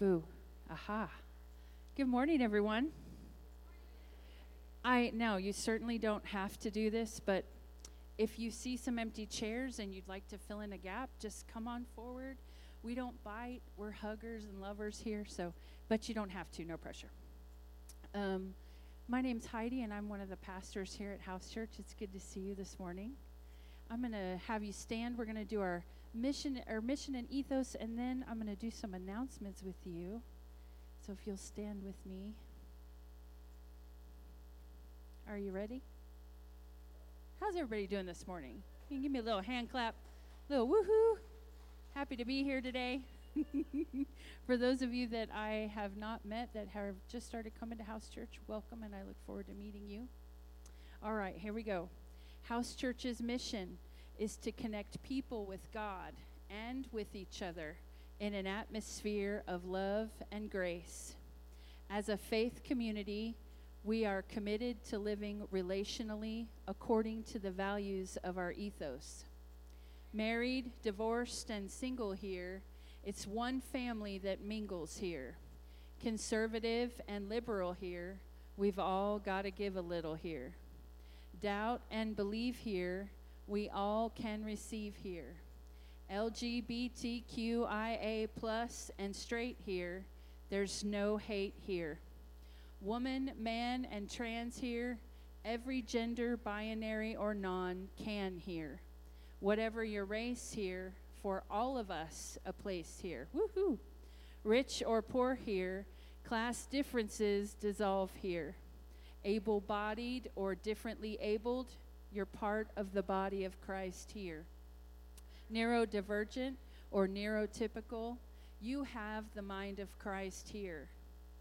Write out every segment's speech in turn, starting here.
Boo. Aha. Good morning, everyone. I know you certainly don't have to do this, but if you see some empty chairs and you'd like to fill in a gap, just come on forward. We don't bite. We're huggers and lovers here, so but you don't have to. No pressure. Um, my name's Heidi, and I'm one of the pastors here at House Church. It's good to see you this morning. I'm going to have you stand. We're going to do our mission, or mission and ethos, and then I'm going to do some announcements with you. So if you'll stand with me. Are you ready? How's everybody doing this morning? Can you can give me a little hand clap, little woohoo. Happy to be here today. For those of you that I have not met that have just started coming to House Church, welcome and I look forward to meeting you. All right, here we go. House Church's mission is to connect people with God and with each other in an atmosphere of love and grace. As a faith community, we are committed to living relationally according to the values of our ethos. Married, divorced, and single here, it's one family that mingles here. Conservative and liberal here, we've all got to give a little here. Doubt and believe here, we all can receive here. LGBTQIA plus and straight here, there's no hate here. Woman, man, and trans here, every gender, binary or non, can here. Whatever your race here, for all of us a place here. Woohoo! Rich or poor here, class differences dissolve here. Able bodied or differently abled, you're part of the body of Christ here. Neurodivergent or neurotypical, you have the mind of Christ here.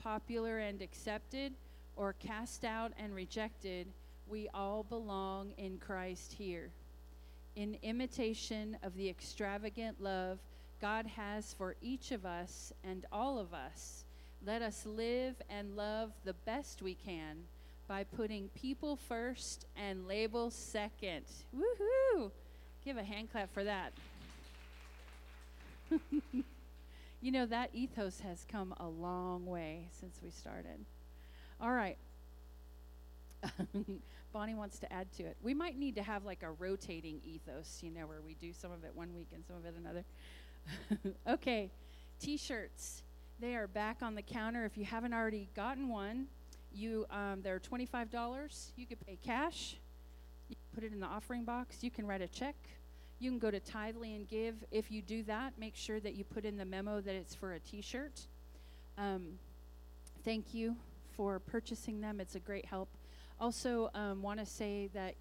Popular and accepted or cast out and rejected, we all belong in Christ here. In imitation of the extravagant love God has for each of us and all of us, let us live and love the best we can by putting people first and labels second. Woohoo! Give a hand clap for that. you know, that ethos has come a long way since we started. All right. Bonnie wants to add to it. We might need to have like a rotating ethos, you know, where we do some of it one week and some of it another. okay, t shirts. They are back on the counter. If you haven't already gotten one, you um, they're twenty-five dollars. You could pay cash. You put it in the offering box. You can write a check. You can go to Tithely and give. If you do that, make sure that you put in the memo that it's for a T-shirt. Um, thank you for purchasing them. It's a great help. Also, um, want to say that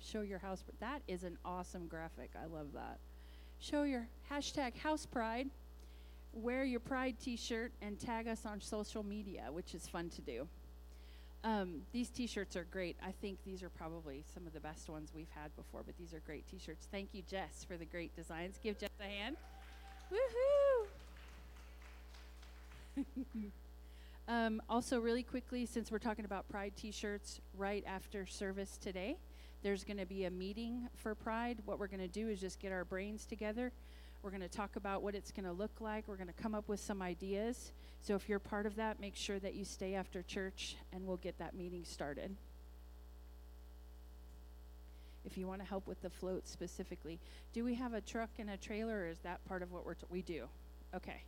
show your house. Pride. That is an awesome graphic. I love that. Show your hashtag house pride. Wear your pride T-shirt and tag us on social media, which is fun to do. Um, these T-shirts are great. I think these are probably some of the best ones we've had before, but these are great T-shirts. Thank you, Jess, for the great designs. Give Jess a hand. Woohoo! um, also, really quickly, since we're talking about Pride T-shirts, right after service today, there's going to be a meeting for Pride. What we're going to do is just get our brains together. We're going to talk about what it's going to look like. We're going to come up with some ideas so if you're part of that, make sure that you stay after church and we'll get that meeting started. If you want to help with the float specifically, do we have a truck and a trailer or is that part of what we're t- we do? Okay.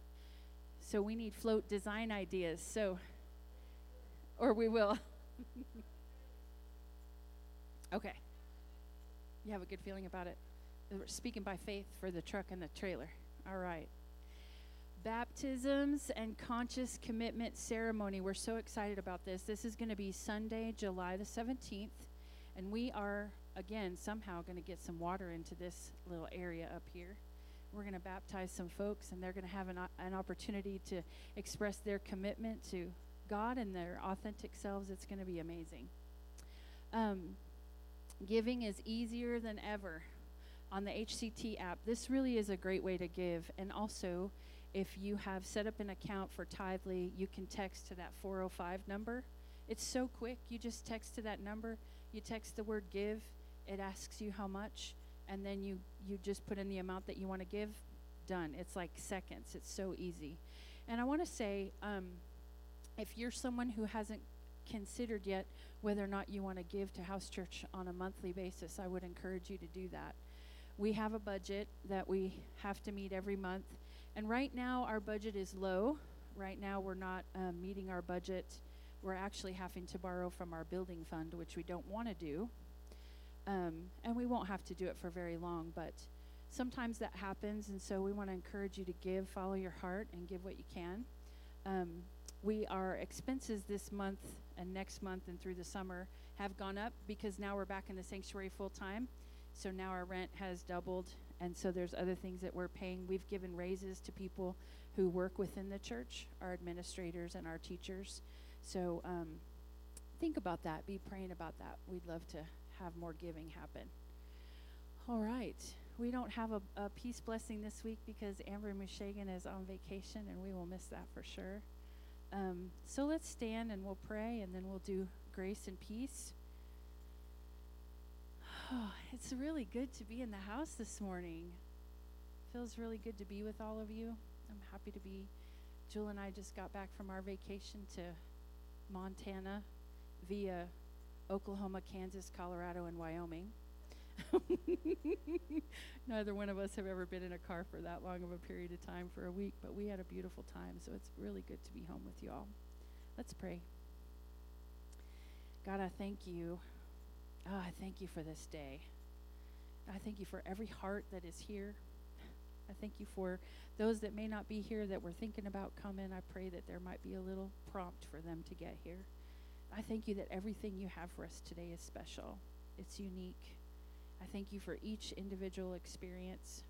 So we need float design ideas. So or we will. okay. You have a good feeling about it. We're speaking by faith for the truck and the trailer. All right baptisms and conscious commitment ceremony. We're so excited about this. This is going to be Sunday, July the 17th, and we are, again, somehow going to get some water into this little area up here. We're going to baptize some folks, and they're going to have an, an opportunity to express their commitment to God and their authentic selves. It's going to be amazing. Um, giving is easier than ever on the HCT app. This really is a great way to give, and also if you have set up an account for Tithely, you can text to that 405 number. It's so quick. You just text to that number. You text the word give. It asks you how much, and then you you just put in the amount that you want to give. Done. It's like seconds. It's so easy. And I want to say, um, if you're someone who hasn't considered yet whether or not you want to give to House Church on a monthly basis, I would encourage you to do that. We have a budget that we have to meet every month, and right now our budget is low. Right now we're not um, meeting our budget. We're actually having to borrow from our building fund, which we don't want to do. Um, and we won't have to do it for very long, but sometimes that happens, and so we want to encourage you to give, follow your heart, and give what you can. Um, we our expenses this month and next month and through the summer have gone up because now we're back in the sanctuary full time. So now our rent has doubled, and so there's other things that we're paying. We've given raises to people who work within the church, our administrators and our teachers. So um, think about that. Be praying about that. We'd love to have more giving happen. All right. We don't have a, a peace blessing this week because Amber Mushagan is on vacation, and we will miss that for sure. Um, so let's stand and we'll pray, and then we'll do grace and peace. Oh, it's really good to be in the house this morning. Feels really good to be with all of you. I'm happy to be. Jewel and I just got back from our vacation to Montana via Oklahoma, Kansas, Colorado, and Wyoming. Neither one of us have ever been in a car for that long of a period of time for a week, but we had a beautiful time, so it's really good to be home with you all. Let's pray. God, I thank you. Oh, I thank you for this day. I thank you for every heart that is here. I thank you for those that may not be here that were thinking about coming. I pray that there might be a little prompt for them to get here. I thank you that everything you have for us today is special, it's unique. I thank you for each individual experience.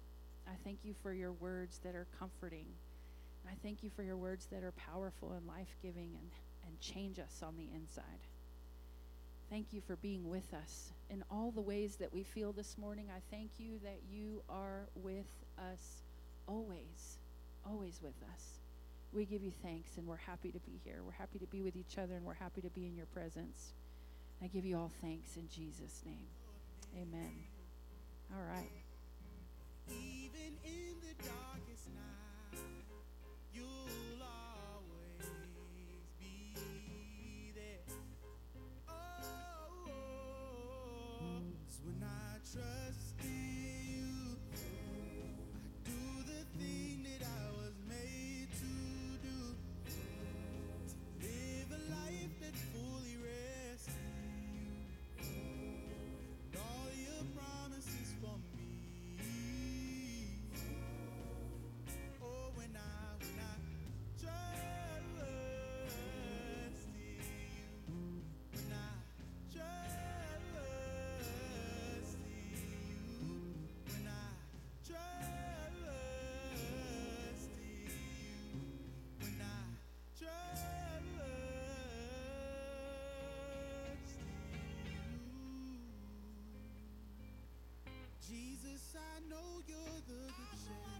I thank you for your words that are comforting. I thank you for your words that are powerful and life giving and, and change us on the inside. Thank you for being with us in all the ways that we feel this morning. I thank you that you are with us always, always with us. We give you thanks and we're happy to be here. We're happy to be with each other and we're happy to be in your presence. I give you all thanks in Jesus' name. Amen. All right. Even in the darkest night, trust Jesus, I know you're the good shepherd.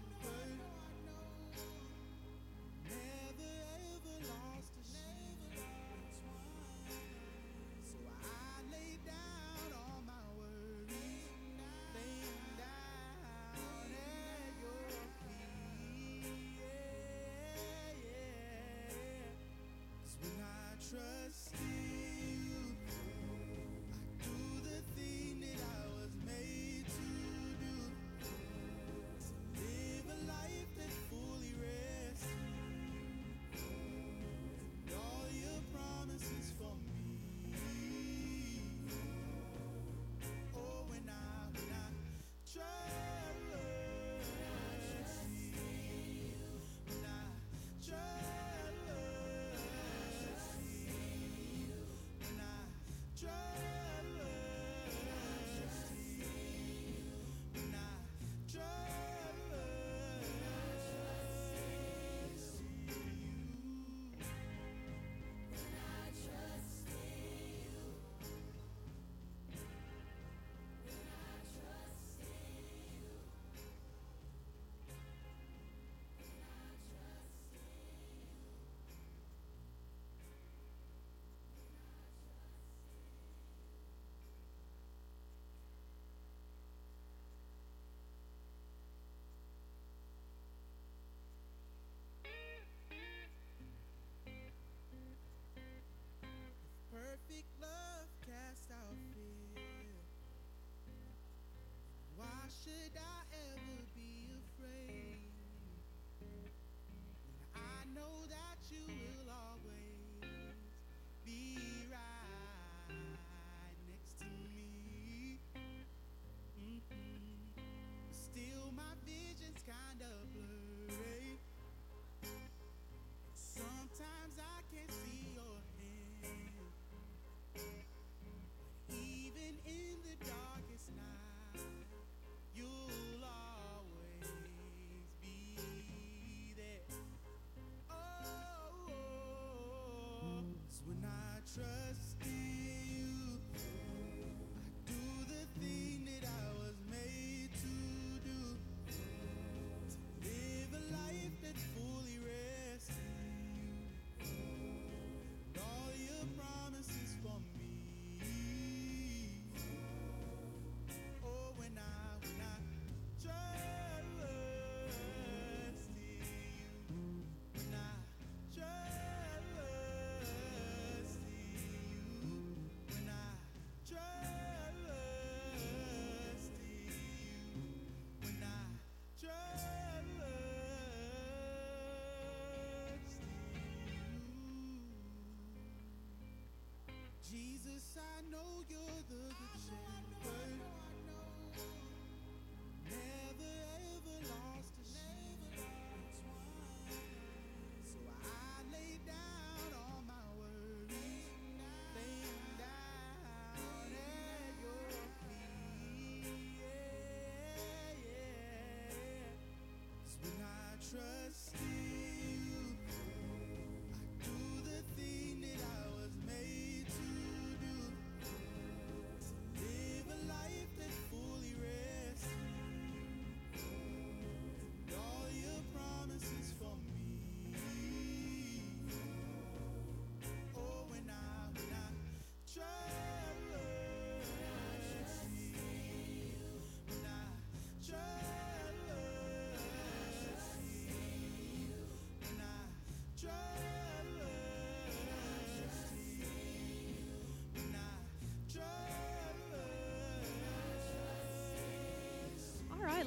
Know you're the good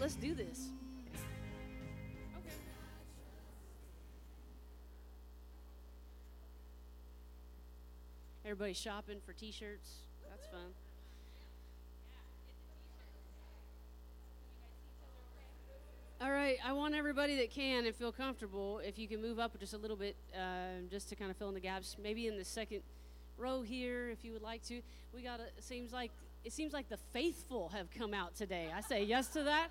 let's do this. Everybody shopping for t-shirts. That's fun. All right, I want everybody that can and feel comfortable, if you can move up just a little bit, um, just to kind of fill in the gaps. Maybe in the second row here, if you would like to. We got. It seems like it seems like the faithful have come out today. I say yes to that.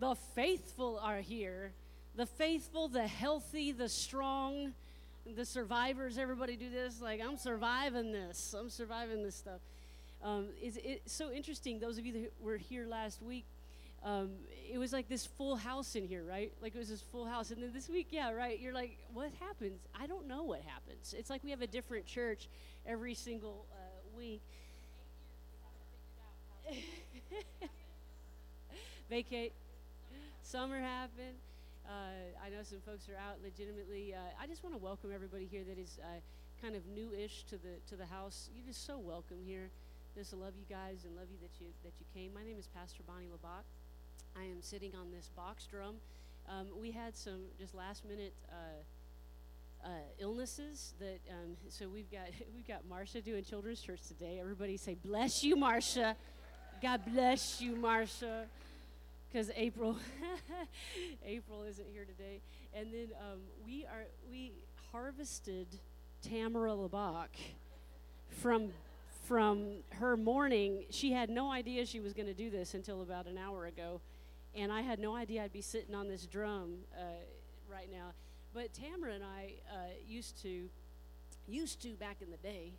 The faithful are here. The faithful, the healthy, the strong, the survivors. Everybody do this. Like I'm surviving this. I'm surviving this stuff. Um, it's, it's so interesting. Those of you that were here last week, um, it was like this full house in here, right? Like it was this full house. And then this week, yeah, right. You're like, what happens? I don't know what happens. It's like we have a different church every single uh, week. Vacate. Summer happened. Uh, I know some folks are out legitimately. Uh, I just want to welcome everybody here that is uh, kind of new-ish to the to the house. You're just so welcome here. Just love you guys and love you that you that you came. My name is Pastor Bonnie Labach. I am sitting on this box drum. Um, we had some just last minute uh, uh, illnesses that um, so we've got we've got Marsha doing children's church today. Everybody say bless you, Marsha. God bless you, Marsha. Because April, April isn't here today, and then um, we are we harvested Tamara Labach from from her morning. She had no idea she was going to do this until about an hour ago, and I had no idea I'd be sitting on this drum uh, right now. But Tamara and I uh, used to used to back in the day.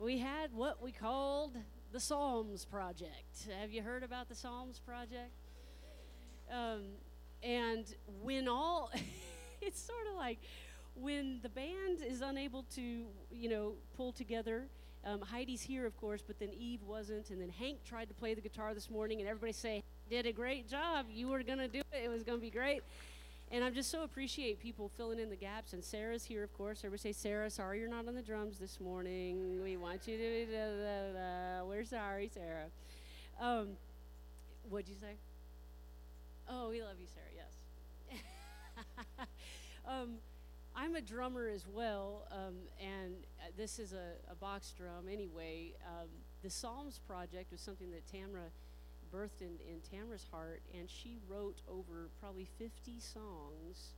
We had what we called the Psalms Project. Have you heard about the Psalms Project? Um, and when all, it's sort of like when the band is unable to, you know, pull together. Um, Heidi's here, of course, but then Eve wasn't, and then Hank tried to play the guitar this morning, and everybody say, "Did a great job. You were gonna do it. It was gonna be great." And I just so appreciate people filling in the gaps. And Sarah's here, of course. Everybody say, Sarah, sorry you're not on the drums this morning. We want want you to. Da, da, da. We're sorry, Sarah. Um, what'd you say? Oh, we love you, Sarah. Yes. um, I'm a drummer as well, um, and uh, this is a, a box drum anyway. Um, the Psalms project was something that Tamra birthed in, in Tamra's heart, and she wrote over probably 50 songs,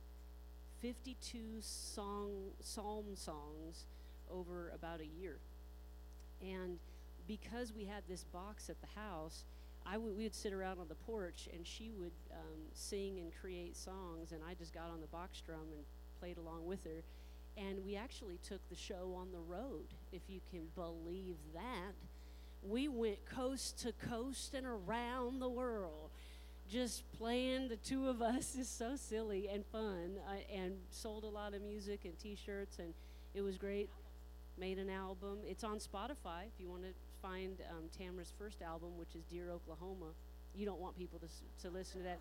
52 song psalm songs over about a year. And because we had this box at the house, I we would sit around on the porch, and she would um, sing and create songs, and I just got on the box drum and played along with her. And we actually took the show on the road, if you can believe that. We went coast to coast and around the world just playing the two of us is so silly and fun uh, and sold a lot of music and t-shirts and it was great made an album it's on spotify if you want to find um, tamra's first album which is dear oklahoma you don't want people to, to listen to that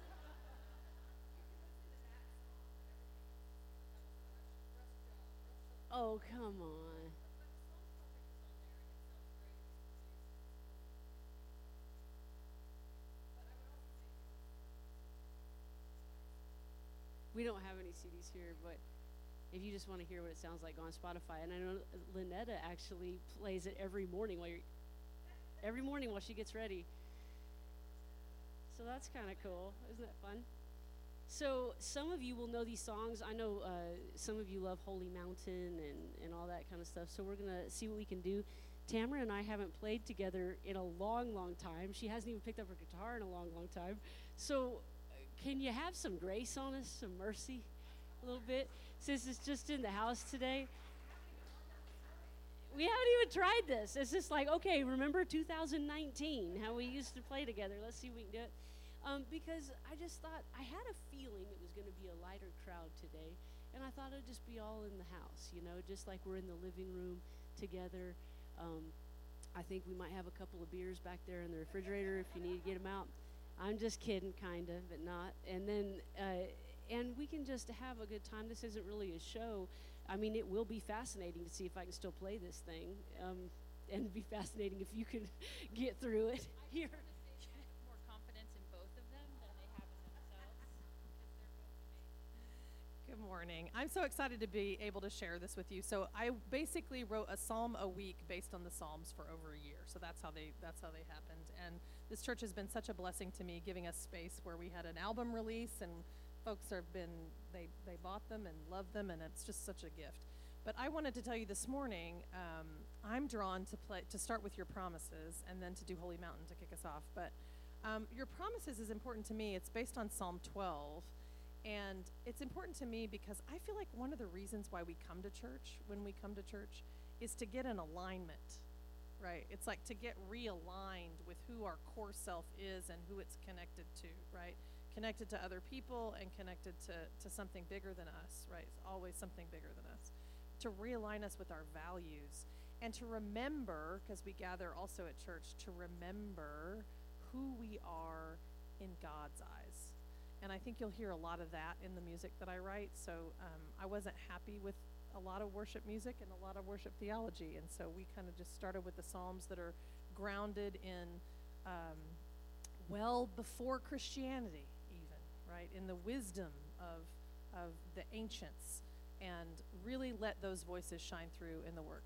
oh come on we don't have any CDs here, but if you just want to hear what it sounds like, on Spotify. And I know Lynetta actually plays it every morning while you're, every morning while she gets ready. So that's kind of cool. Isn't that fun? So some of you will know these songs. I know uh, some of you love Holy Mountain and, and all that kind of stuff. So we're going to see what we can do. Tamara and I haven't played together in a long, long time. She hasn't even picked up her guitar in a long, long time. So can you have some grace on us, some mercy, a little bit, since it's just in the house today? We haven't even tried this. It's just like, okay, remember 2019, how we used to play together? Let's see if we can do it. Um, because I just thought, I had a feeling it was going to be a lighter crowd today. And I thought it'd just be all in the house, you know, just like we're in the living room together. Um, I think we might have a couple of beers back there in the refrigerator if you need to get them out. I'm just kidding, kind of, but not. And then, uh, and we can just have a good time. This isn't really a show. I mean, it will be fascinating to see if I can still play this thing, um, and be fascinating if you can get through it here. more confidence in both of them than they have themselves. Good morning. I'm so excited to be able to share this with you. So I basically wrote a psalm a week based on the psalms for over a year. So that's how they that's how they happened. And this church has been such a blessing to me, giving us space where we had an album release and folks have been they they bought them and love them and it's just such a gift. But I wanted to tell you this morning, um, I'm drawn to play to start with your promises and then to do Holy Mountain to kick us off. But um, your promises is important to me. It's based on Psalm 12. And it's important to me because I feel like one of the reasons why we come to church, when we come to church, is to get an alignment, right? It's like to get realigned with who our core self is and who it's connected to, right? Connected to other people and connected to, to something bigger than us, right? It's always something bigger than us. To realign us with our values and to remember, because we gather also at church, to remember who we are in God's eyes. And I think you'll hear a lot of that in the music that I write. So um, I wasn't happy with a lot of worship music and a lot of worship theology. And so we kind of just started with the Psalms that are grounded in um, well before Christianity, right? In the wisdom of, of the ancients and really let those voices shine through in the work.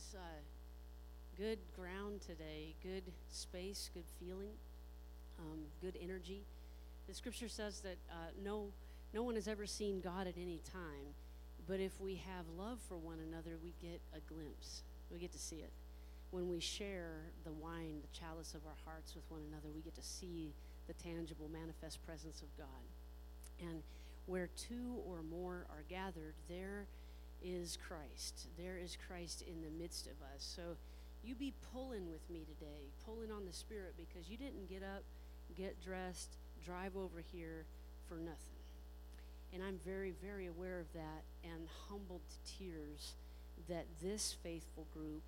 Uh, good ground today, good space, good feeling, um, good energy. The scripture says that uh, no, no one has ever seen God at any time, but if we have love for one another, we get a glimpse. We get to see it. When we share the wine, the chalice of our hearts with one another, we get to see the tangible, manifest presence of God. And where two or more are gathered, there is Christ. There is Christ in the midst of us. So you be pulling with me today, pulling on the Spirit, because you didn't get up, get dressed, drive over here for nothing. And I'm very, very aware of that and humbled to tears that this faithful group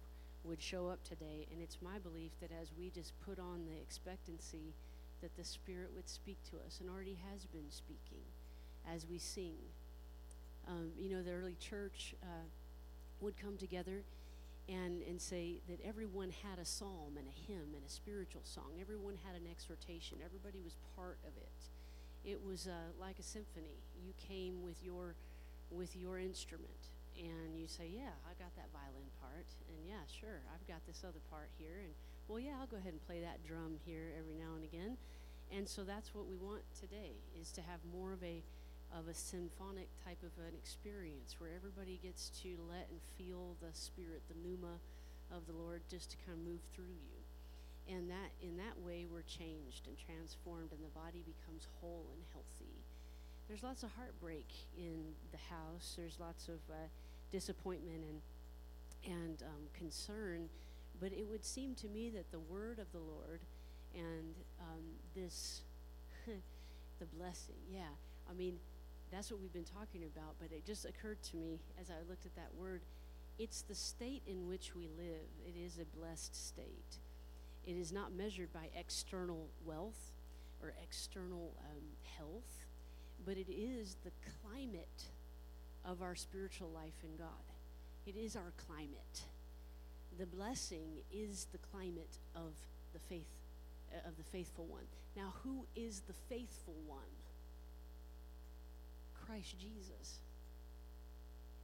would show up today. And it's my belief that as we just put on the expectancy, that the Spirit would speak to us and already has been speaking as we sing. Um, you know, the early church uh, would come together and, and say that everyone had a psalm and a hymn and a spiritual song. Everyone had an exhortation. Everybody was part of it. It was uh, like a symphony. You came with your with your instrument and you say, "Yeah, I got that violin part." And yeah, sure, I've got this other part here and well, yeah, I'll go ahead and play that drum here every now and again. And so that's what we want today is to have more of a of a symphonic type of an experience where everybody gets to let and feel the spirit, the pneuma of the Lord just to kind of move through you. And that in that way we're changed and transformed and the body becomes whole and healthy. There's lots of heartbreak in the house. There's lots of uh, disappointment and and um, concern, but it would seem to me that the word of the Lord and um, this the blessing, yeah. I mean, that's what we've been talking about, but it just occurred to me as I looked at that word. It's the state in which we live. It is a blessed state. It is not measured by external wealth or external um, health, but it is the climate of our spiritual life in God. It is our climate. The blessing is the climate of the faith uh, of the faithful one. Now, who is the faithful one? Christ Jesus.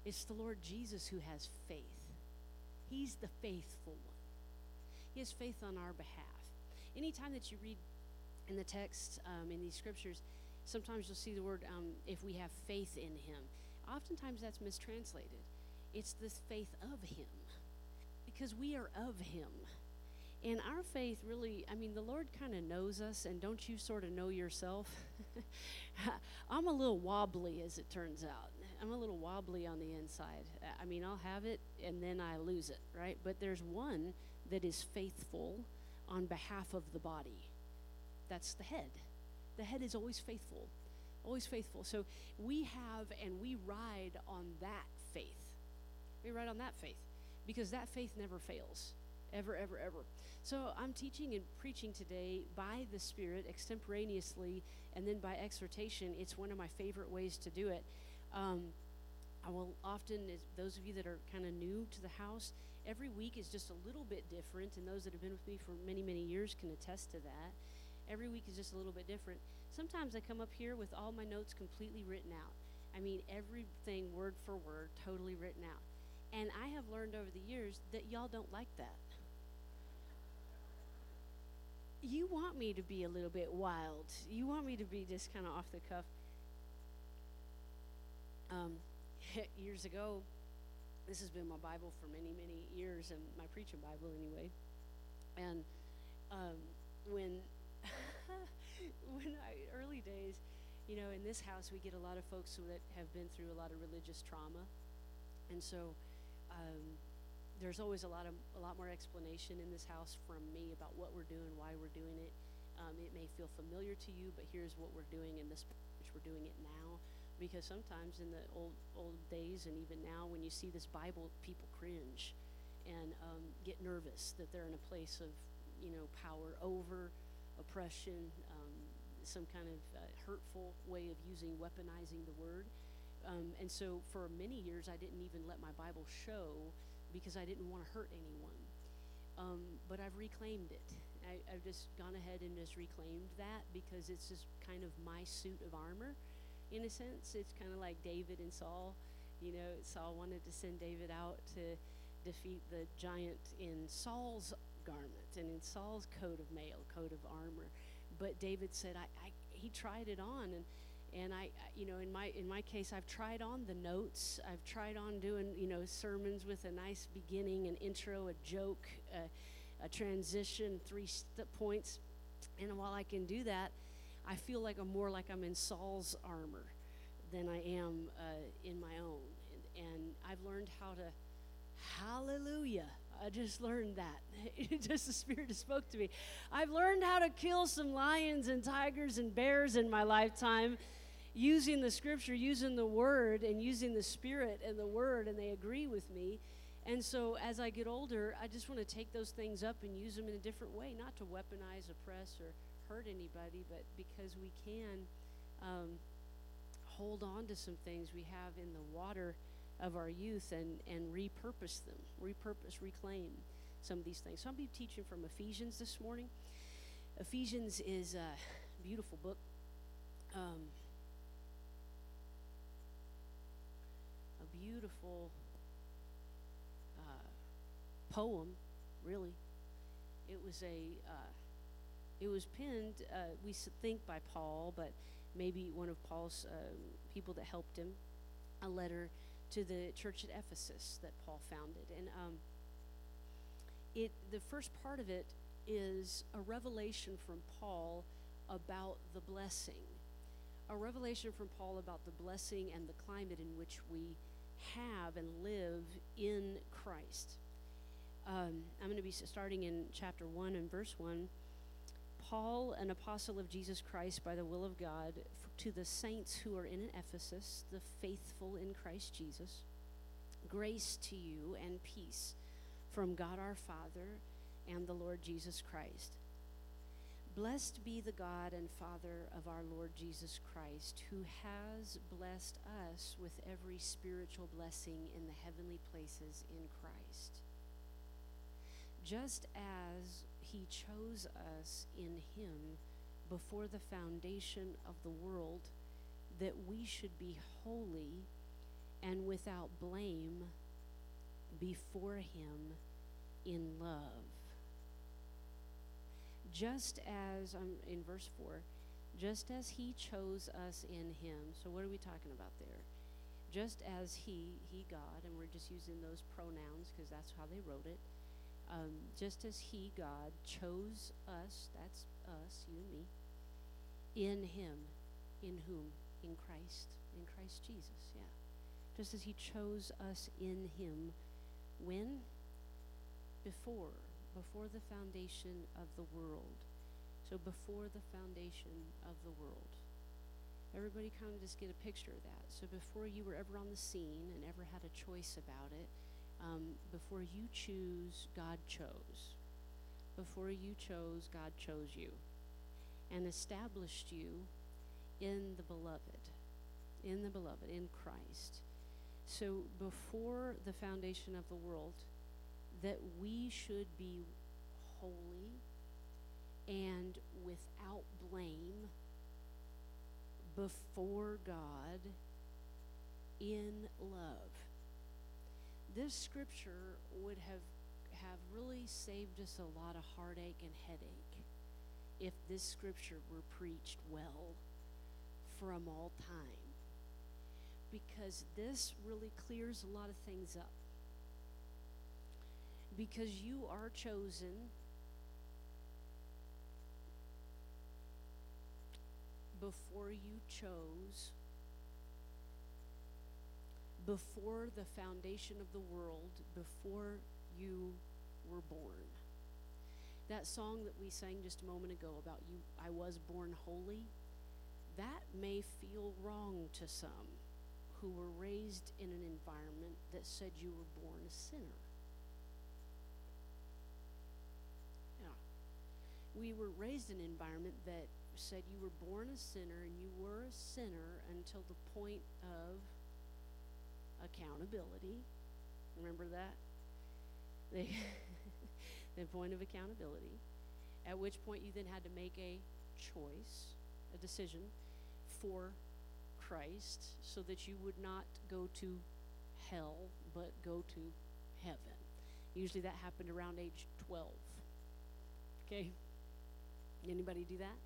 It's the Lord Jesus who has faith. He's the faithful one. He has faith on our behalf. Anytime that you read in the text, um, in these scriptures, sometimes you'll see the word, um, if we have faith in him. Oftentimes that's mistranslated. It's this faith of him because we are of him. And our faith really, I mean, the Lord kind of knows us, and don't you sort of know yourself? I'm a little wobbly, as it turns out. I'm a little wobbly on the inside. I mean, I'll have it and then I lose it, right? But there's one that is faithful on behalf of the body. That's the head. The head is always faithful, always faithful. So we have and we ride on that faith. We ride on that faith because that faith never fails, ever, ever, ever. So I'm teaching and preaching today by the Spirit extemporaneously and then by exhortation. It's one of my favorite ways to do it. Um, I will often, those of you that are kind of new to the house, every week is just a little bit different, and those that have been with me for many, many years can attest to that. Every week is just a little bit different. Sometimes I come up here with all my notes completely written out. I mean, everything word for word, totally written out. And I have learned over the years that y'all don't like that. You want me to be a little bit wild. You want me to be just kind of off the cuff. Um, years ago, this has been my Bible for many, many years, and my preaching Bible anyway. And um, when, when I early days, you know, in this house we get a lot of folks that have been through a lot of religious trauma, and so um, there's always a lot of a lot more explanation in this house from me about what we're doing, why we're doing it. Um, it may feel familiar to you, but here's what we're doing in this which we're doing it now. Because sometimes in the old old days and even now, when you see this Bible, people cringe and um, get nervous that they're in a place of you know power over oppression, um, some kind of uh, hurtful way of using weaponizing the word. Um, and so for many years, I didn't even let my Bible show because I didn't want to hurt anyone. Um, but I've reclaimed it. I, I've just gone ahead and just reclaimed that because it's just kind of my suit of armor, in a sense. It's kind of like David and Saul. You know, Saul wanted to send David out to defeat the giant in Saul's garment and in Saul's coat of mail, coat of armor. But David said, I, I he tried it on and and I, you know, in my in my case, I've tried on the notes. I've tried on doing, you know, sermons with a nice beginning, an intro, a joke, a, a transition, three st- points. And while I can do that, I feel like I'm more like I'm in Saul's armor than I am uh, in my own. And, and I've learned how to, hallelujah. I just learned that. just the Spirit spoke to me. I've learned how to kill some lions and tigers and bears in my lifetime using the scripture, using the word, and using the Spirit and the word, and they agree with me. And so as I get older, I just want to take those things up and use them in a different way, not to weaponize, oppress, or hurt anybody, but because we can um, hold on to some things we have in the water of our youth and, and repurpose them, repurpose, reclaim some of these things. So I'll be teaching from Ephesians this morning. Ephesians is a beautiful book. Um, beautiful uh, poem, really. It was a uh, it was penned, uh, we think by Paul, but maybe one of Paul's uh, people that helped him, a letter to the church at Ephesus that Paul founded. And um, it the first part of it is a revelation from Paul about the blessing, a revelation from Paul about the blessing and the climate in which we have and live in Christ. Um, I'm going to be starting in chapter 1 and verse 1. Paul, an apostle of Jesus Christ by the will of God, f- to the saints who are in Ephesus, the faithful in Christ Jesus, grace to you and peace from God our Father and the Lord Jesus Christ. Blessed be the God and Father of our Lord Jesus Christ, who has blessed us with every spiritual blessing in the heavenly places in Christ just as he chose us in him before the foundation of the world, that we should be holy and without blame before him in love. Just as, um, in verse 4, just as he chose us in him. So, what are we talking about there? Just as he, he, God, and we're just using those pronouns because that's how they wrote it um, just as He, God, chose us, that's us, you and me, in Him, in whom? In Christ, in Christ Jesus, yeah. Just as He chose us in Him, when? Before, before the foundation of the world. So before the foundation of the world. Everybody kind of just get a picture of that. So before you were ever on the scene and ever had a choice about it, um, before you choose, God chose. Before you chose, God chose you and established you in the beloved, in the beloved, in Christ. So before the foundation of the world, that we should be holy and without blame before God in love. This scripture would have have really saved us a lot of heartache and headache if this scripture were preached well from all time because this really clears a lot of things up because you are chosen before you chose before the foundation of the world, before you were born. That song that we sang just a moment ago about you, I was born holy, that may feel wrong to some who were raised in an environment that said you were born a sinner. Yeah. We were raised in an environment that said you were born a sinner and you were a sinner until the point of accountability. Remember that? The, point of accountability. At which point you then had to make a choice, a decision for Christ so that you would not go to hell but go to heaven Usually that happened around age 12. Okay? Anybody do that?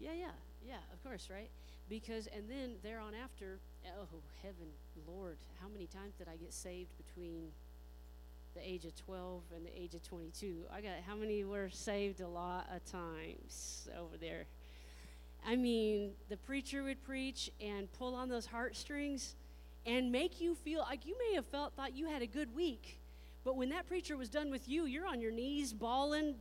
Yeah, yeah, yeah, of course, right? Because, and then there on after, oh, heaven, Lord, how many times did I get saved between the age of 12 and the age of 22? I got, how many were saved a lot of times over there? I mean, the preacher would preach and pull on those heartstrings and make you feel like you may have felt, thought you had a good week. But when that preacher was done with you, you're on your knees, bawling,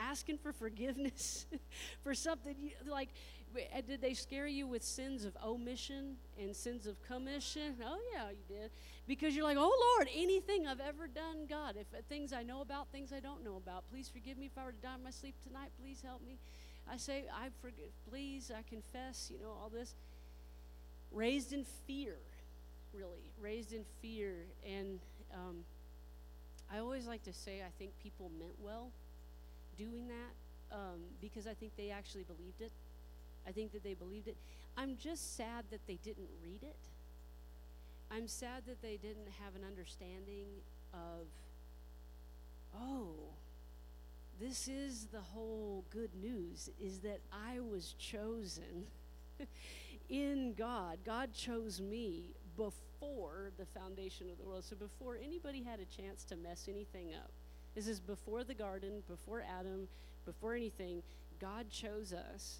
asking for forgiveness for something you, like. uh, Did they scare you with sins of omission and sins of commission? Oh yeah, you did, because you're like, oh Lord, anything I've ever done, God, if uh, things I know about, things I don't know about, please forgive me if I were to die in my sleep tonight. Please help me. I say, I forgive. Please, I confess. You know all this. Raised in fear, really, raised in fear, and. Um, I always like to say I think people meant well doing that um, because I think they actually believed it. I think that they believed it. I'm just sad that they didn't read it. I'm sad that they didn't have an understanding of, oh, this is the whole good news is that I was chosen in God. God chose me before the foundation of the world. So before anybody had a chance to mess anything up. This is before the garden, before Adam, before anything. God chose us.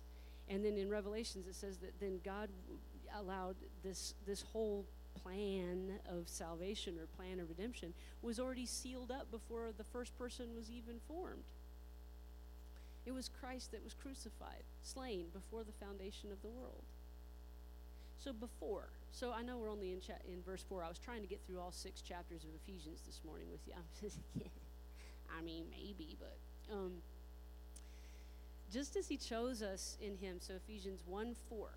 And then in Revelations it says that then God allowed this this whole plan of salvation or plan of redemption was already sealed up before the first person was even formed. It was Christ that was crucified, slain before the foundation of the world. So before, so I know we're only in cha- in verse four. I was trying to get through all six chapters of Ephesians this morning with you. I'm just, I mean, maybe, but um, just as He chose us in Him. So Ephesians one four,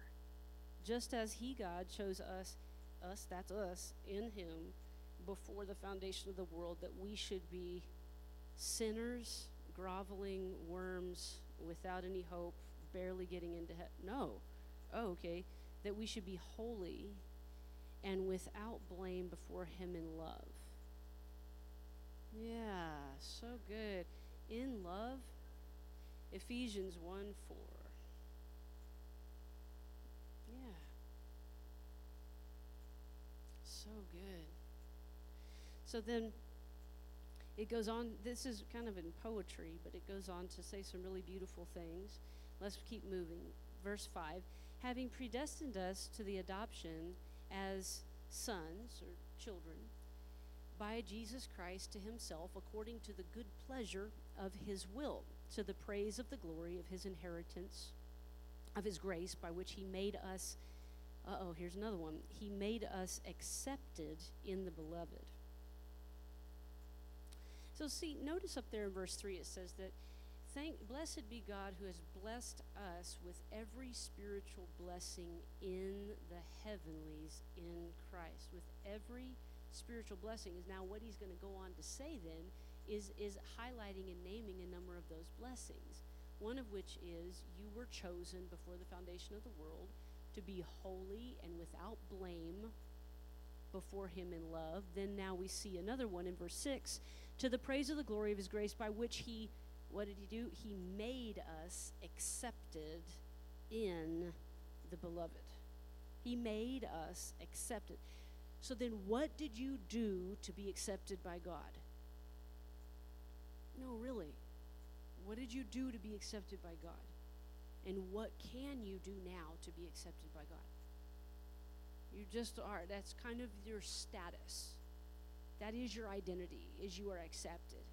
just as He God chose us, us that's us in Him before the foundation of the world, that we should be sinners, groveling worms without any hope, barely getting into heaven. No, oh, okay that we should be holy and without blame before Him in love. Yeah, so good. In love, Ephesians 1 4. Yeah. So good. So then it goes on, this is kind of in poetry, but it goes on to say some really beautiful things. Let's keep moving. Verse 5 having predestined us to the adoption as sons or children by Jesus Christ to himself according to the good pleasure of his will, to the praise of the glory of his inheritance, of his grace, by which he made us. Uh oh, here's another one. He made us accepted in the beloved. So, see, notice up there in verse 3 it says that Thank, blessed be God who has blessed us with every spiritual blessing in the heavenlies in Christ. With every spiritual blessing is now what he's going to go on to say then is is highlighting and naming a number of those blessings. One of which is you were chosen before the foundation of the world to be holy and without blame before him in love. Then now we see another one in verse 6 to the praise of the glory of his grace by which he what did he do? He made us accepted in the beloved. He made us accepted. So then, what did you do to be accepted by God? No, really. What did you do to be accepted by God? And what can you do now to be accepted by God? You just are. That's kind of your status. That is your identity, is you are accepted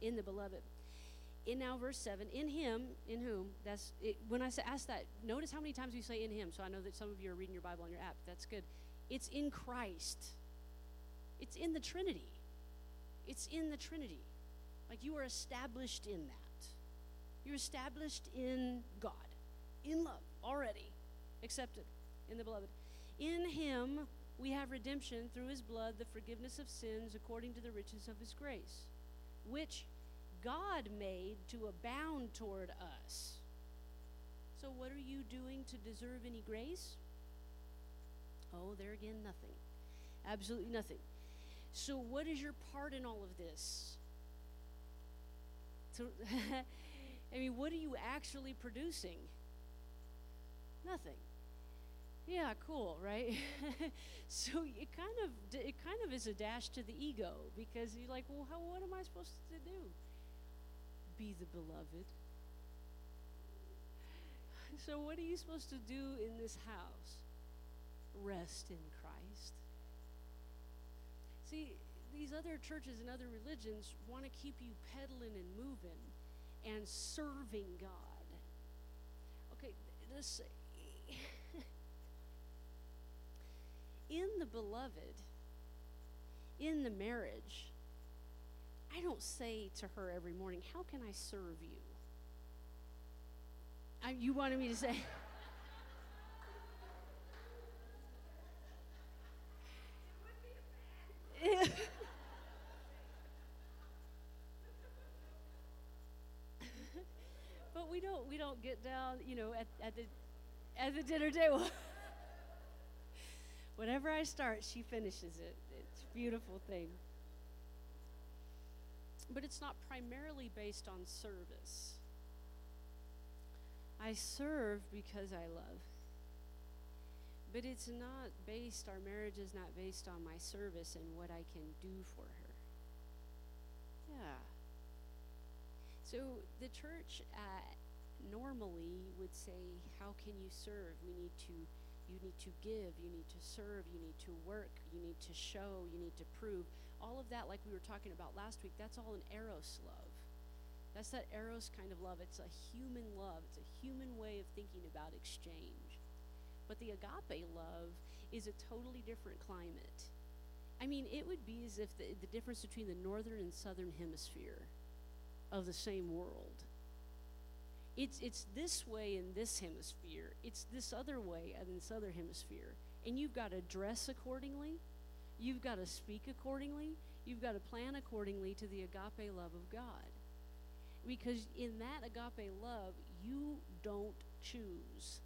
in the beloved in now verse 7 in him in whom that's it, when i ask that notice how many times we say in him so i know that some of you are reading your bible on your app that's good it's in christ. It's in the trinity. It's in the trinity. Like you are established in that. You're established in god. In love already accepted in the beloved. In him we have redemption through his blood the forgiveness of sins according to the riches of his grace which God made to abound toward us. So, what are you doing to deserve any grace? Oh, there again, nothing. Absolutely nothing. So, what is your part in all of this? So, I mean, what are you actually producing? Nothing. Yeah, cool, right? so it kind of it kind of is a dash to the ego because you're like, well, how, what am I supposed to do? Be the beloved. So what are you supposed to do in this house? Rest in Christ. See, these other churches and other religions want to keep you peddling and moving and serving God. Okay, this in the beloved, in the marriage, I don't say to her every morning, How can I serve you? I, you wanted me to say, but we don't we don't get down, you know, at, at the at the dinner table. Whenever I start, she finishes it. It's a beautiful thing. But it's not primarily based on service. I serve because I love. But it's not based, our marriage is not based on my service and what I can do for her. Yeah. So the church normally would say, How can you serve? We need to you need to give, you need to serve, you need to work, you need to show, you need to prove. All of that, like we were talking about last week, that's all an eros love. That's that eros kind of love. It's a human love, it's a human way of thinking about exchange. But the agape love is a totally different climate. I mean, it would be as if the, the difference between the northern and southern hemisphere of the same world it's it's this way in this hemisphere. It's this other way in this other hemisphere. And you've got to dress accordingly. You've got to speak accordingly. You've got to plan accordingly to the agape love of god. Because in that agape love you don't choose.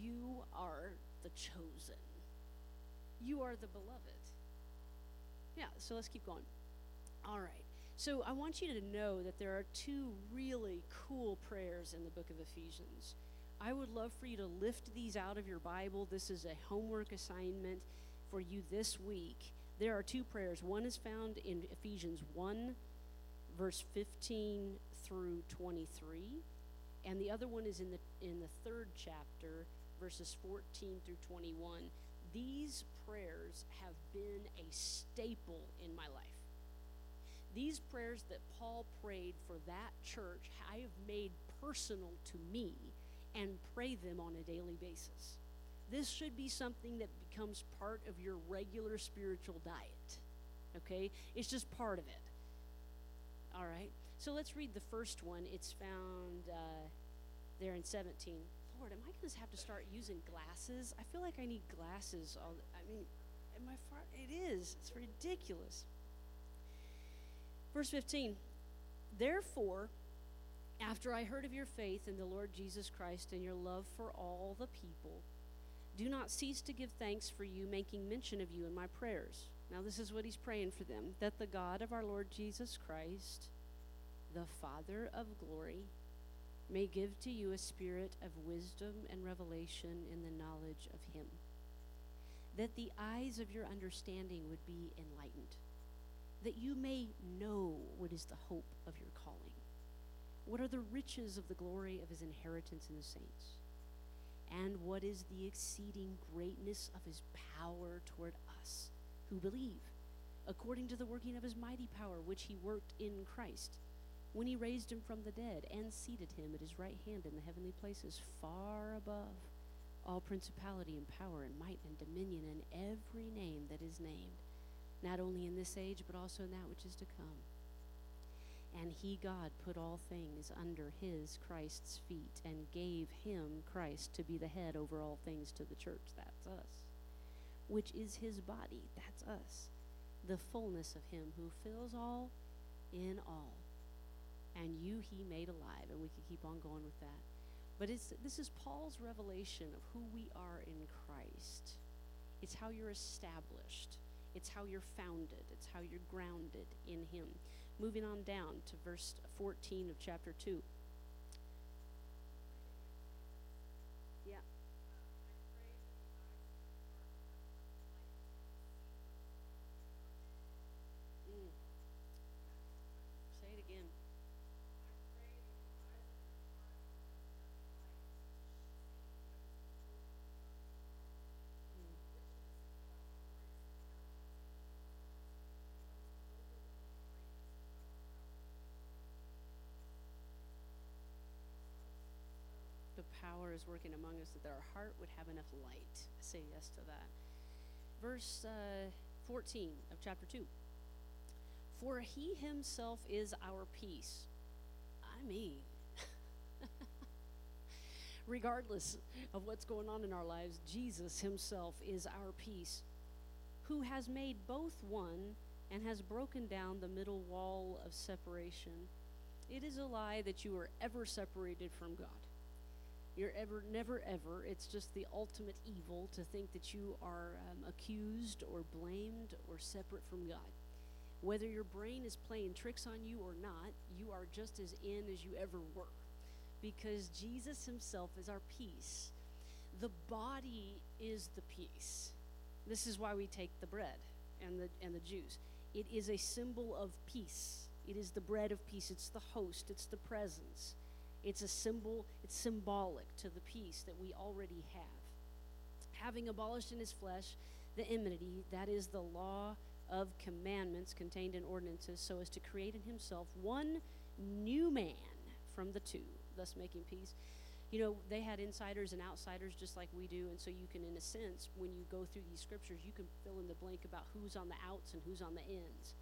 You are the chosen. You are the beloved. Yeah so let's keep going. All right so I want you to know that there are two really cool prayers in the book of Ephesians. I would love for you to lift these out of your Bible. This is a homework assignment for you this week. There are two prayers. One is found in Ephesians 1, verse 15 through 23, and the other one is in the in the third chapter, verses 14 through 21. These prayers have been a staple in my life. These prayers that Paul prayed for that church, I have made personal to me and pray them on a daily basis. This should be something that becomes part of your regular spiritual diet. Okay? It's just part of it. All right? So let's read the first one. It's found uh, there in 17. Lord, am I going to have to start using glasses? I feel like I need glasses. All I mean, am I far? It is. It's ridiculous. Verse 15 Therefore, after I heard of your faith in the Lord Jesus Christ and your love for all the people, do not cease to give thanks for you, making mention of you in my prayers. Now, this is what he's praying for them that the God of our Lord Jesus Christ, the Father of glory, may give to you a spirit of wisdom and revelation in the knowledge of him, that the eyes of your understanding would be enlightened that you may know what is the hope of your calling. What are the riches of the glory of his inheritance in the saints? And what is the exceeding greatness of his power toward us who believe, according to the working of his mighty power, which he worked in Christ, when he raised him from the dead and seated him at his right hand in the heavenly places, far above all principality and power and might and dominion and every name that is named not only in this age, but also in that which is to come. And he, God, put all things under his, Christ's feet, and gave him, Christ, to be the head over all things to the church. That's us. Which is his body. That's us. The fullness of him who fills all in all. And you he made alive. And we could keep on going with that. But it's, this is Paul's revelation of who we are in Christ. It's how you're established It's how you're founded, it's how you're grounded in Him. Moving on down to verse 14 of chapter 2. Yeah. Mm. Say it again. Mm. The power is working among us that our heart would have enough light. Say yes to that. Verse uh, 14 of chapter 2. For he himself is our peace. I mean, regardless of what's going on in our lives, Jesus himself is our peace, who has made both one and has broken down the middle wall of separation. It is a lie that you are ever separated from God. You're ever, never, ever. It's just the ultimate evil to think that you are um, accused or blamed or separate from God. Whether your brain is playing tricks on you or not, you are just as in as you ever were. Because Jesus Himself is our peace. The body is the peace. This is why we take the bread and the, and the juice. It is a symbol of peace. It is the bread of peace. It's the host. It's the presence. It's a symbol, it's symbolic to the peace that we already have. Having abolished in his flesh the enmity, that is the law of commandments contained in ordinances, so as to create in himself one new man from the two, thus making peace. You know, they had insiders and outsiders just like we do, and so you can, in a sense, when you go through these scriptures, you can fill in the blank about who's on the outs and who's on the ins.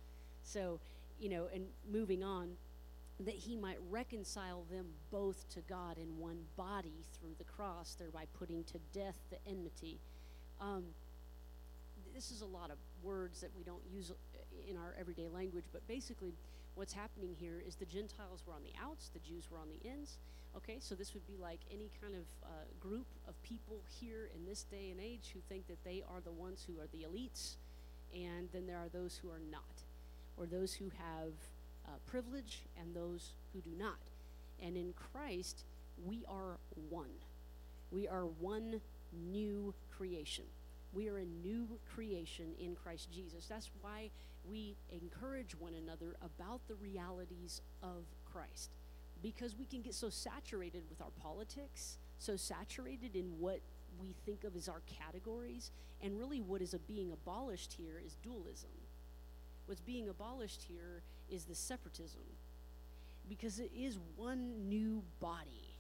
So, you know, and moving on, that he might reconcile them both to God in one body through the cross, thereby putting to death the enmity. Um, this is a lot of words that we don't use in our everyday language, but basically, what's happening here is the Gentiles were on the outs, the Jews were on the ins. Okay, so this would be like any kind of uh, group of people here in this day and age who think that they are the ones who are the elites, and then there are those who are not, or those who have uh, privilege and those who do not. And in Christ, we are one. We are one new creation. We are a new creation in Christ Jesus. That's why we encourage one another about the realities of Christ. Because we can get so saturated with our politics, so saturated in what we think of as our categories, and really what is being abolished here is dualism. What's being abolished here is the separatism. Because it is one new body.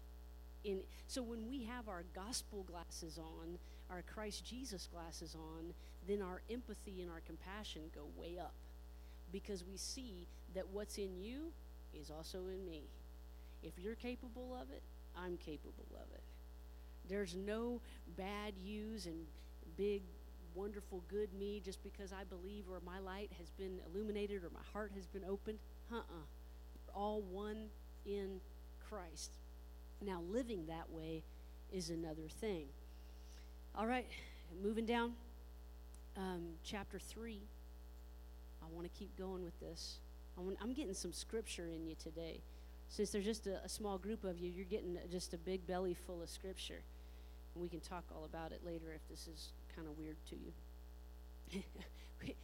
In so when we have our gospel glasses on our christ jesus glasses on then our empathy and our compassion go way up. Because we see that what's in you is also in me. If you're capable of it i'm capable of it. There's no bad yous and big wonderful good me just because I believe or my light has been illuminated or my heart has been opened. Uh uh all one in Christ. Now, living that way is another thing. All right, moving down. Um, chapter 3. I want to keep going with this. I I'm getting some scripture in you today. Since there's just a, a small group of you, you're getting just a big belly full of scripture. And we can talk all about it later if this is kind of weird to you.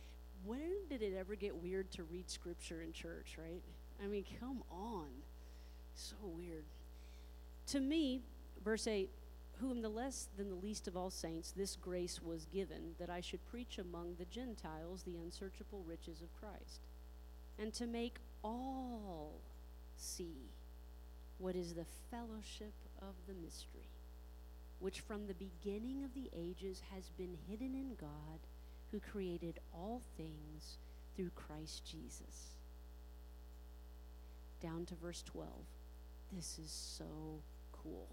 when did it ever get weird to read scripture in church, right? I mean, come on. So weird. To me, verse 8, whom the less than the least of all saints this grace was given, that I should preach among the Gentiles the unsearchable riches of Christ, and to make all see what is the fellowship of the mystery which from the beginning of the ages has been hidden in God, who created all things through Christ Jesus. Down to verse 12. This is so cool.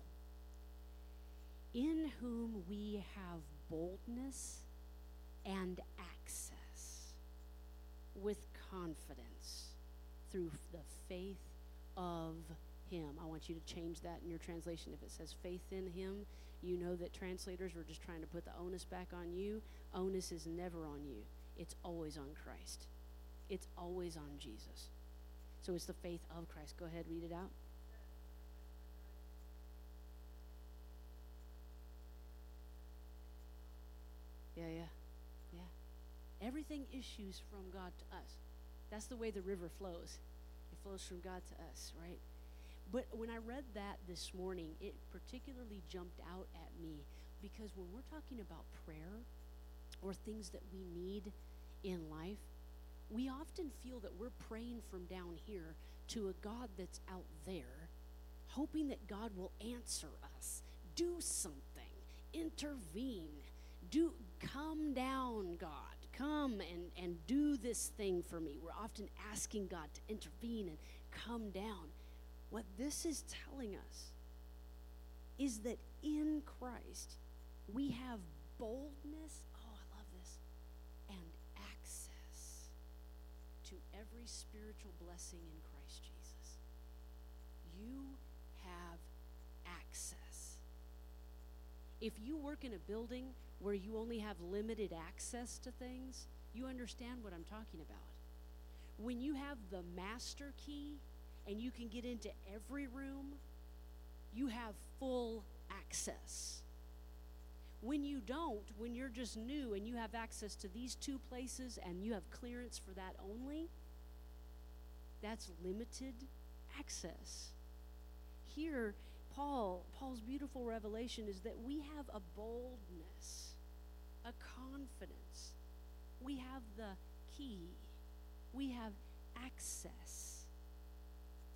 In whom we have boldness and access with confidence through the faith of him. I want you to change that in your translation. If it says faith in him, you know that translators were just trying to put the onus back on you. Onus is never on you. it's always on Christ. It's always on Jesus. So it's the faith of Christ. Go ahead, read it out. Yeah, yeah, yeah. Everything issues from God to us. That's the way the river flows. It flows from God to us, right? But when I read that this morning, it particularly jumped out at me because when we're talking about prayer or things that we need in life, we often feel that we're praying from down here to a God that's out there, hoping that God will answer us, do something, intervene, do come down, God. Come and, and do this thing for me. We're often asking God to intervene and come down. What this is telling us is that in Christ we have boldness. Oh, I love this. And access to every spiritual blessing in Christ Jesus. You have access. If you work in a building where you only have limited access to things, you understand what I'm talking about. When you have the master key and you can get into every room, you have full access. When you don't, when you're just new and you have access to these two places and you have clearance for that only, that's limited access. Here, Paul, Paul's beautiful revelation is that we have a boldness, a confidence. We have the key. We have access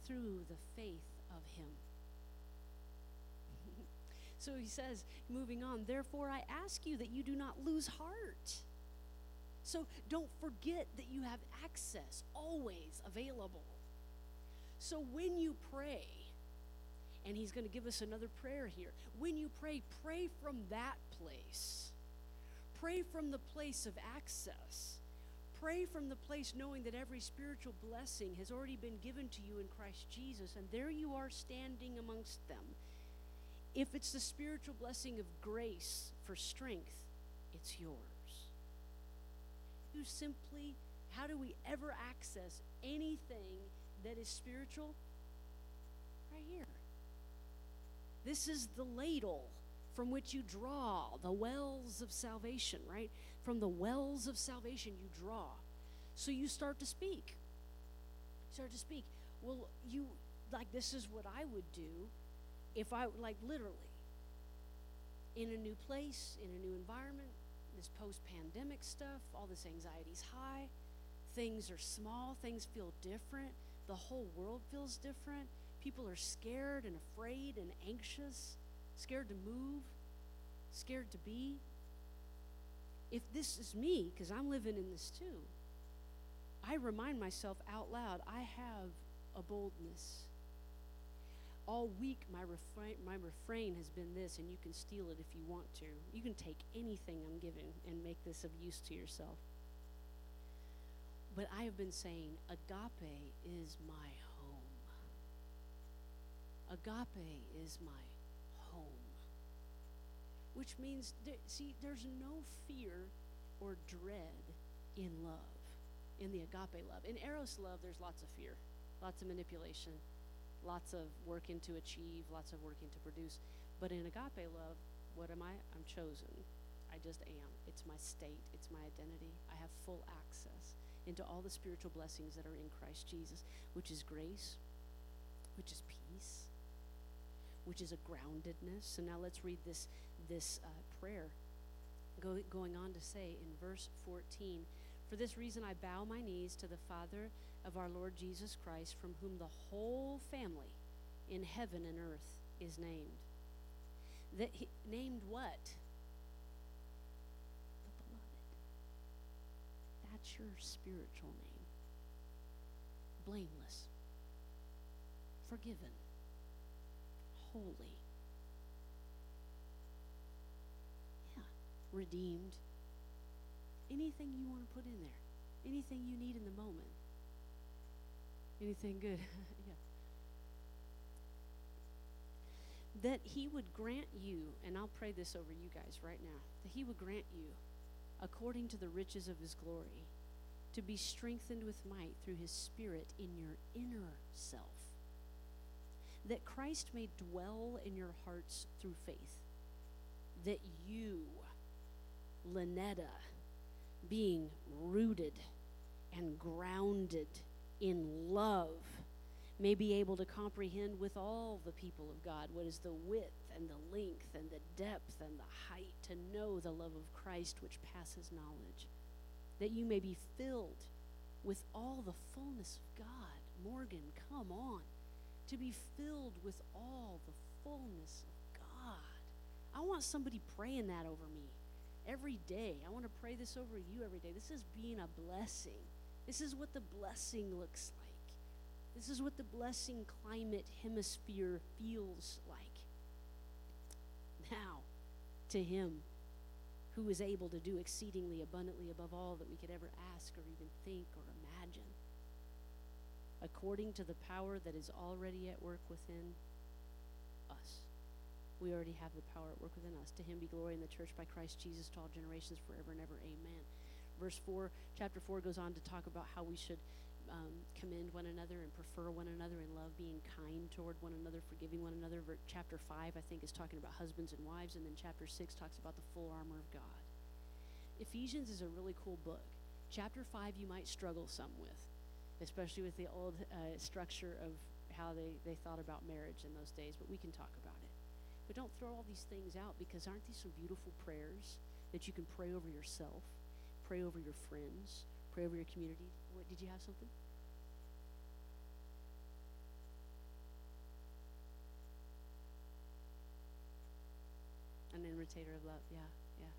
through the faith of him. so he says, moving on, therefore I ask you that you do not lose heart. So don't forget that you have access always available. So when you pray, and he's going to give us another prayer here. When you pray, pray from that place. Pray from the place of access. Pray from the place knowing that every spiritual blessing has already been given to you in Christ Jesus, and there you are standing amongst them. If it's the spiritual blessing of grace for strength, it's yours. You simply, how do we ever access anything that is spiritual? Right here. This is the ladle from which you draw the wells of salvation, right? From the wells of salvation you draw. So you start to speak. Start to speak. Well, you, like, this is what I would do if I, like, literally, in a new place, in a new environment, this post pandemic stuff, all this anxiety's high, things are small, things feel different, the whole world feels different People are scared and afraid and anxious, scared to move, scared to be. If this is me, because I'm living in this too, I remind myself out loud I have a boldness. All week, my refrain, my refrain has been this, and you can steal it if you want to. You can take anything I'm giving and make this of use to yourself. But I have been saying, agape is my home. Agape is my. Which means, see, there's no fear or dread in love, in the agape love. In Eros love, there's lots of fear, lots of manipulation, lots of working to achieve, lots of working to produce. But in agape love, what am I? I'm chosen. I just am. It's my state, it's my identity. I have full access into all the spiritual blessings that are in Christ Jesus, which is grace, which is peace, which is a groundedness. So now let's read this, this uh, prayer. Go, going on to say in verse 14 For this reason I bow my knees to the Father of our Lord Jesus Christ, from whom the whole family in heaven and earth is named. That he, named what? The beloved. That's your spiritual name. Blameless. Forgiven holy. Yeah, redeemed. Anything you want to put in there, anything you need in the moment. Anything good? yeah. That He would grant you, and I'll pray this over you guys right now, that He would grant you according to the riches of his glory, to be strengthened with might through his Spirit in your inner self, that Christ may dwell in your hearts through faith, that you, Lynetta, being rooted and grounded in love, may be able to comprehend with all the people of God what is the width and the length and the depth and the height, to know the love of Christ which passes knowledge, that you may be filled with all the fullness of God. Morgan, come on. To be filled with all the fullness of God. I want somebody praying that over me every day. I want to pray this over you every day. This is being a blessing. This is what the blessing looks like. This is what the blessing climate hemisphere feels like. Now, to Him who is able to do exceedingly abundantly above all that we could ever ask or even think or imagine, according to the power that is already at work within us. We already have the power at work within us. To him be glory in the church by Christ Jesus to all generations forever and ever. Amen. Verse 4, chapter 4 goes on to talk about how we should um, commend one another and prefer one another in love, being kind toward one another, forgiving one another. Ver- chapter 5, I think, is talking about husbands and wives. And then chapter 6 talks about the full armor of God. Ephesians is a really cool book. Chapter 5, you might struggle some with, especially with the old uh, structure of how they, they thought about marriage in those days, but we can talk about it. But don't throw all these things out because aren't these some beautiful prayers that you can pray over yourself, pray over your friends, pray over your community? What, did you have something? An imitator of love, yeah, yeah.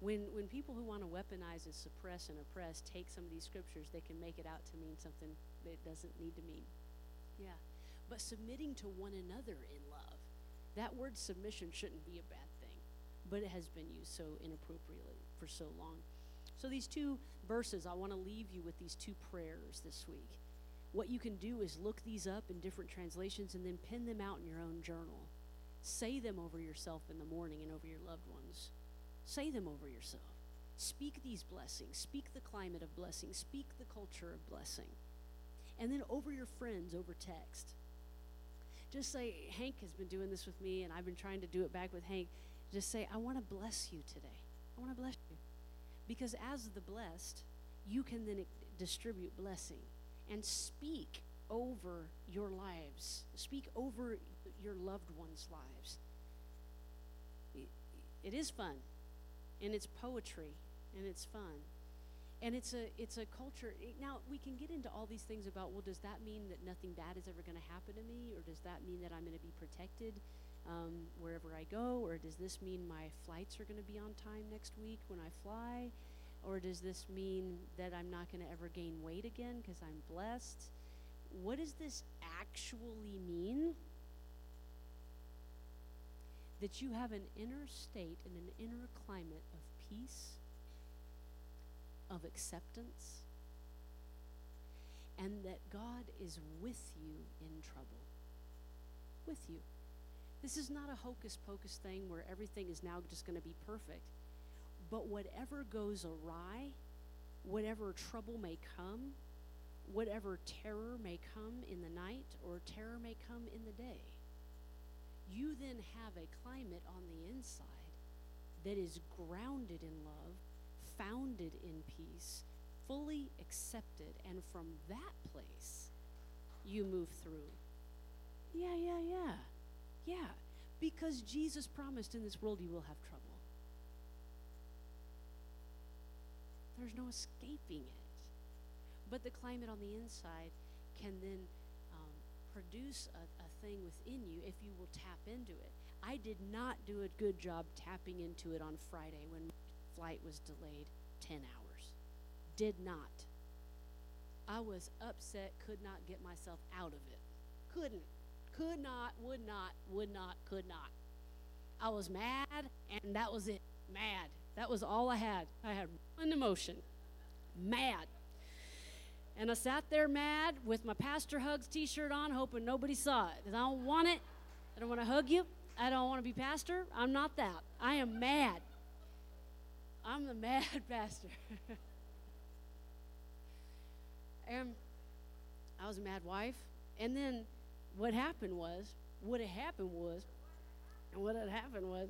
When, when people who want to weaponize and suppress and oppress take some of these scriptures, they can make it out to mean something that it doesn't need to mean. Yeah. But submitting to one another in love, that word submission shouldn't be a bad thing, but it has been used so inappropriately for so long. So, these two verses, I want to leave you with these two prayers this week. What you can do is look these up in different translations and then pin them out in your own journal. Say them over yourself in the morning and over your loved ones. Say them over yourself. Speak these blessings. Speak the climate of blessing. Speak the culture of blessing. And then over your friends over text. Just say, Hank has been doing this with me, and I've been trying to do it back with Hank. Just say, I want to bless you today. I want to bless you. Because as the blessed, you can then distribute blessing and speak over your lives, speak over your loved ones' lives. It is fun, and it's poetry, and it's fun. And it's a it's a culture. Now we can get into all these things about well, does that mean that nothing bad is ever going to happen to me, or does that mean that I'm going to be protected um, wherever I go, or does this mean my flights are going to be on time next week when I fly, or does this mean that I'm not going to ever gain weight again because I'm blessed? What does this actually mean? That you have an inner state and an inner climate of peace, of acceptance, and that God is with you in trouble. With you. This is not a hocus pocus thing where everything is now just going to be perfect. But whatever goes awry, whatever trouble may come, whatever terror may come in the night or terror may come in the day, you then have a climate on the inside that is grounded in love, founded in peace, fully accepted, and from that place you move through. Yeah, yeah, yeah. Yeah. Because Jesus promised in this world you will have trouble. There's no escaping it. But the climate on the inside can then um, produce a, a thing within you if you will tap into it. I did not do a good job tapping into it on Friday when flight was delayed 10 hours. Did not. I was upset, could not get myself out of it. Couldn't. Could not, would not, would not, could not. I was mad, and that was it. Mad. That was all I had. I had one emotion mad. And I sat there mad with my Pastor Hugs t shirt on, hoping nobody saw it. Because I don't want it. I don't want to hug you. I don't want to be pastor. I'm not that. I am mad. I'm the mad pastor. and I was a mad wife. And then what happened was, what had happened was, and what had happened was,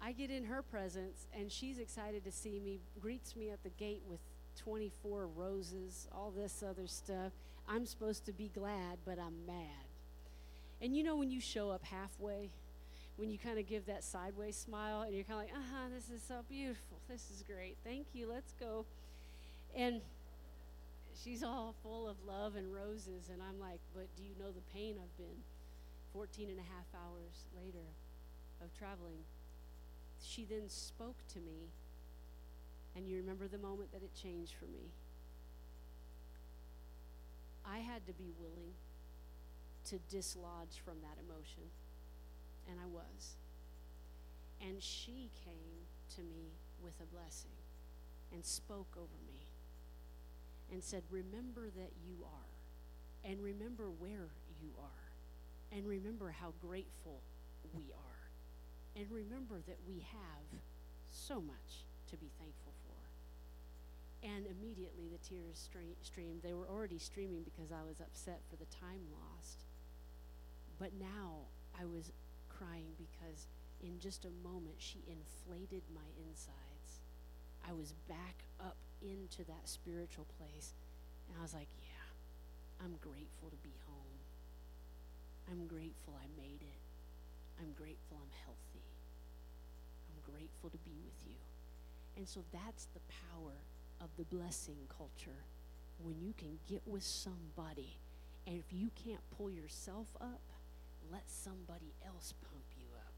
I get in her presence and she's excited to see me, greets me at the gate with 24 roses, all this other stuff. I'm supposed to be glad, but I'm mad. And you know when you show up halfway, when you kind of give that sideways smile and you're kind of like, uh huh, this is so beautiful. This is great. Thank you. Let's go. And she's all full of love and roses. And I'm like, but do you know the pain I've been 14 and a half hours later of traveling? She then spoke to me. And you remember the moment that it changed for me. I had to be willing to dislodge from that emotion. And I was. And she came to me with a blessing and spoke over me and said, Remember that you are, and remember where you are, and remember how grateful we are, and remember that we have so much to be thankful for. And immediately the tears streamed. They were already streaming because I was upset for the time lost. But now I was crying because in just a moment she inflated my insides. I was back up into that spiritual place. And I was like, yeah, I'm grateful to be home. I'm grateful I made it. I'm grateful I'm healthy. I'm grateful to be with you. And so that's the power of the blessing culture. When you can get with somebody, and if you can't pull yourself up, let somebody else pump you up.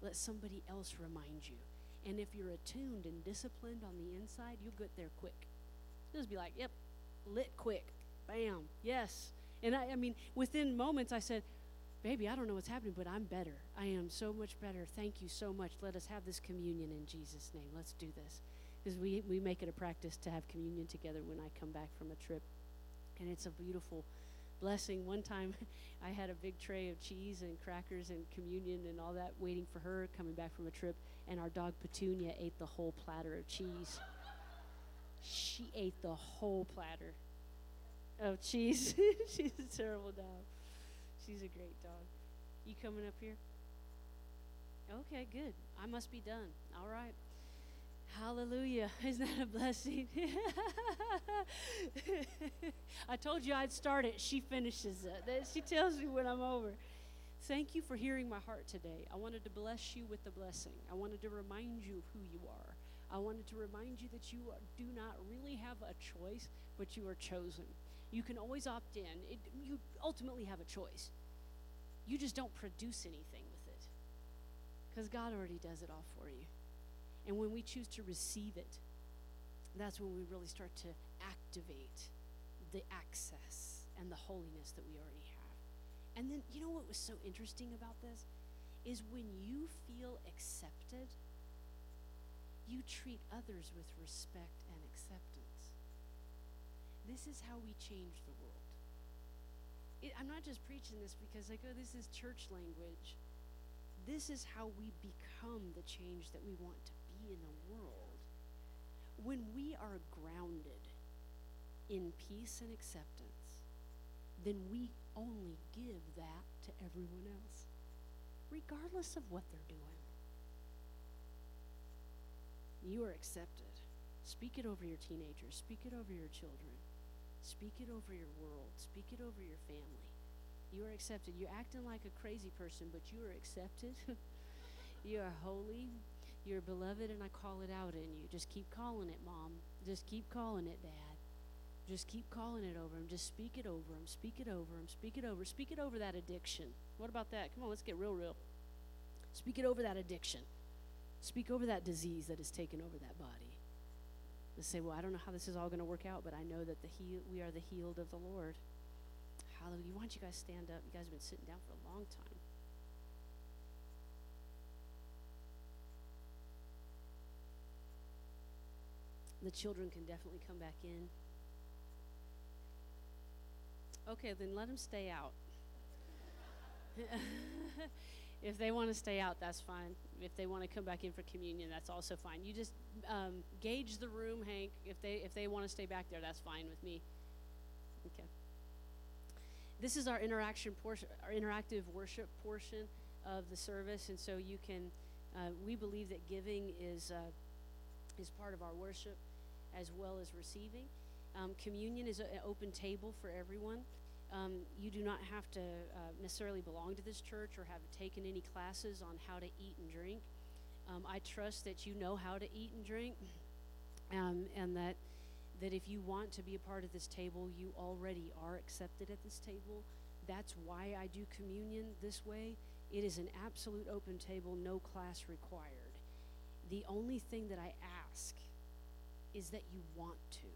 Let somebody else remind you. And if you're attuned and disciplined on the inside, you'll get there quick. Just be like, yep, lit quick. Bam, yes. And I, I mean, within moments, I said, baby, I don't know what's happening, but I'm better. I am so much better. Thank you so much. Let us have this communion in Jesus' name. Let's do this. Because we, we make it a practice to have communion together when I come back from a trip. And it's a beautiful blessing. One time I had a big tray of cheese and crackers and communion and all that waiting for her coming back from a trip, and our dog Petunia ate the whole platter of cheese. She ate the whole platter of cheese. She's a terrible dog. She's a great dog. You coming up here? Okay, good. I must be done. All right. Hallelujah. Isn't that a blessing? I told you I'd start it. She finishes it. She tells me when I'm over. Thank you for hearing my heart today. I wanted to bless you with the blessing. I wanted to remind you of who you are. I wanted to remind you that you do not really have a choice, but you are chosen. You can always opt in. It, you ultimately have a choice. You just don't produce anything with it because God already does it all for you. And when we choose to receive it, that's when we really start to activate the access and the holiness that we already have. And then, you know what was so interesting about this? Is when you feel accepted, you treat others with respect and acceptance. This is how we change the world. It, I'm not just preaching this because, like, oh, this is church language. This is how we become the change that we want to in the world. When we are grounded in peace and acceptance, then we only give that to everyone else, regardless of what they're doing. You are accepted. Speak it over your teenagers, speak it over your children, speak it over your world, speak it over your family. You are accepted. You're acting like a crazy person, but you are accepted. you are holy. You're beloved, and I call it out in you. Just keep calling it, Mom. Just keep calling it, Dad. Just keep calling it over him. Just speak it over him. Speak it over him. Speak it over. Speak it over that addiction. What about that? Come on, let's get real, real. Speak it over that addiction. Speak over that disease that has taken over that body. Let's say, well, I don't know how this is all going to work out, but I know that the heal, we are the healed of the Lord. Hallelujah. Why don't you guys stand up? You guys have been sitting down for a long time. The children can definitely come back in. Okay, then let them stay out. if they want to stay out, that's fine. If they want to come back in for communion, that's also fine. You just um, gauge the room, Hank. If they if they want to stay back there, that's fine with me. Okay. This is our interaction portion, our interactive worship portion of the service, and so you can. Uh, we believe that giving is uh, is part of our worship, as well as receiving. Um, communion is an open table for everyone. Um, you do not have to uh, necessarily belong to this church or have taken any classes on how to eat and drink. Um, I trust that you know how to eat and drink, um, and that that if you want to be a part of this table, you already are accepted at this table. That's why I do communion this way. It is an absolute open table, no class required. The only thing that I ask is that you want to.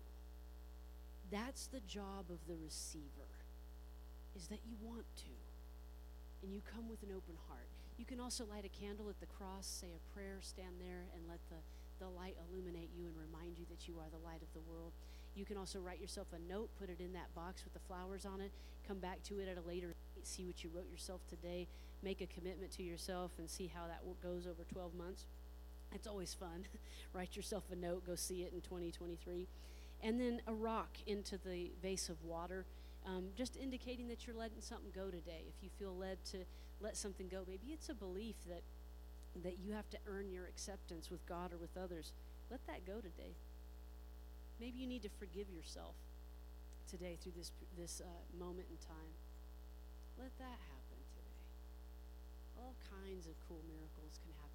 That's the job of the receiver, is that you want to. And you come with an open heart. You can also light a candle at the cross, say a prayer, stand there, and let the, the light illuminate you and remind you that you are the light of the world. You can also write yourself a note, put it in that box with the flowers on it, come back to it at a later date, see what you wrote yourself today, make a commitment to yourself, and see how that goes over 12 months. It's always fun. Write yourself a note, go see it in 2023. And then a rock into the vase of water, um, just indicating that you're letting something go today. If you feel led to let something go, maybe it's a belief that that you have to earn your acceptance with God or with others. Let that go today. Maybe you need to forgive yourself today through this this uh, moment in time. Let that happen today. All kinds of cool miracles can happen.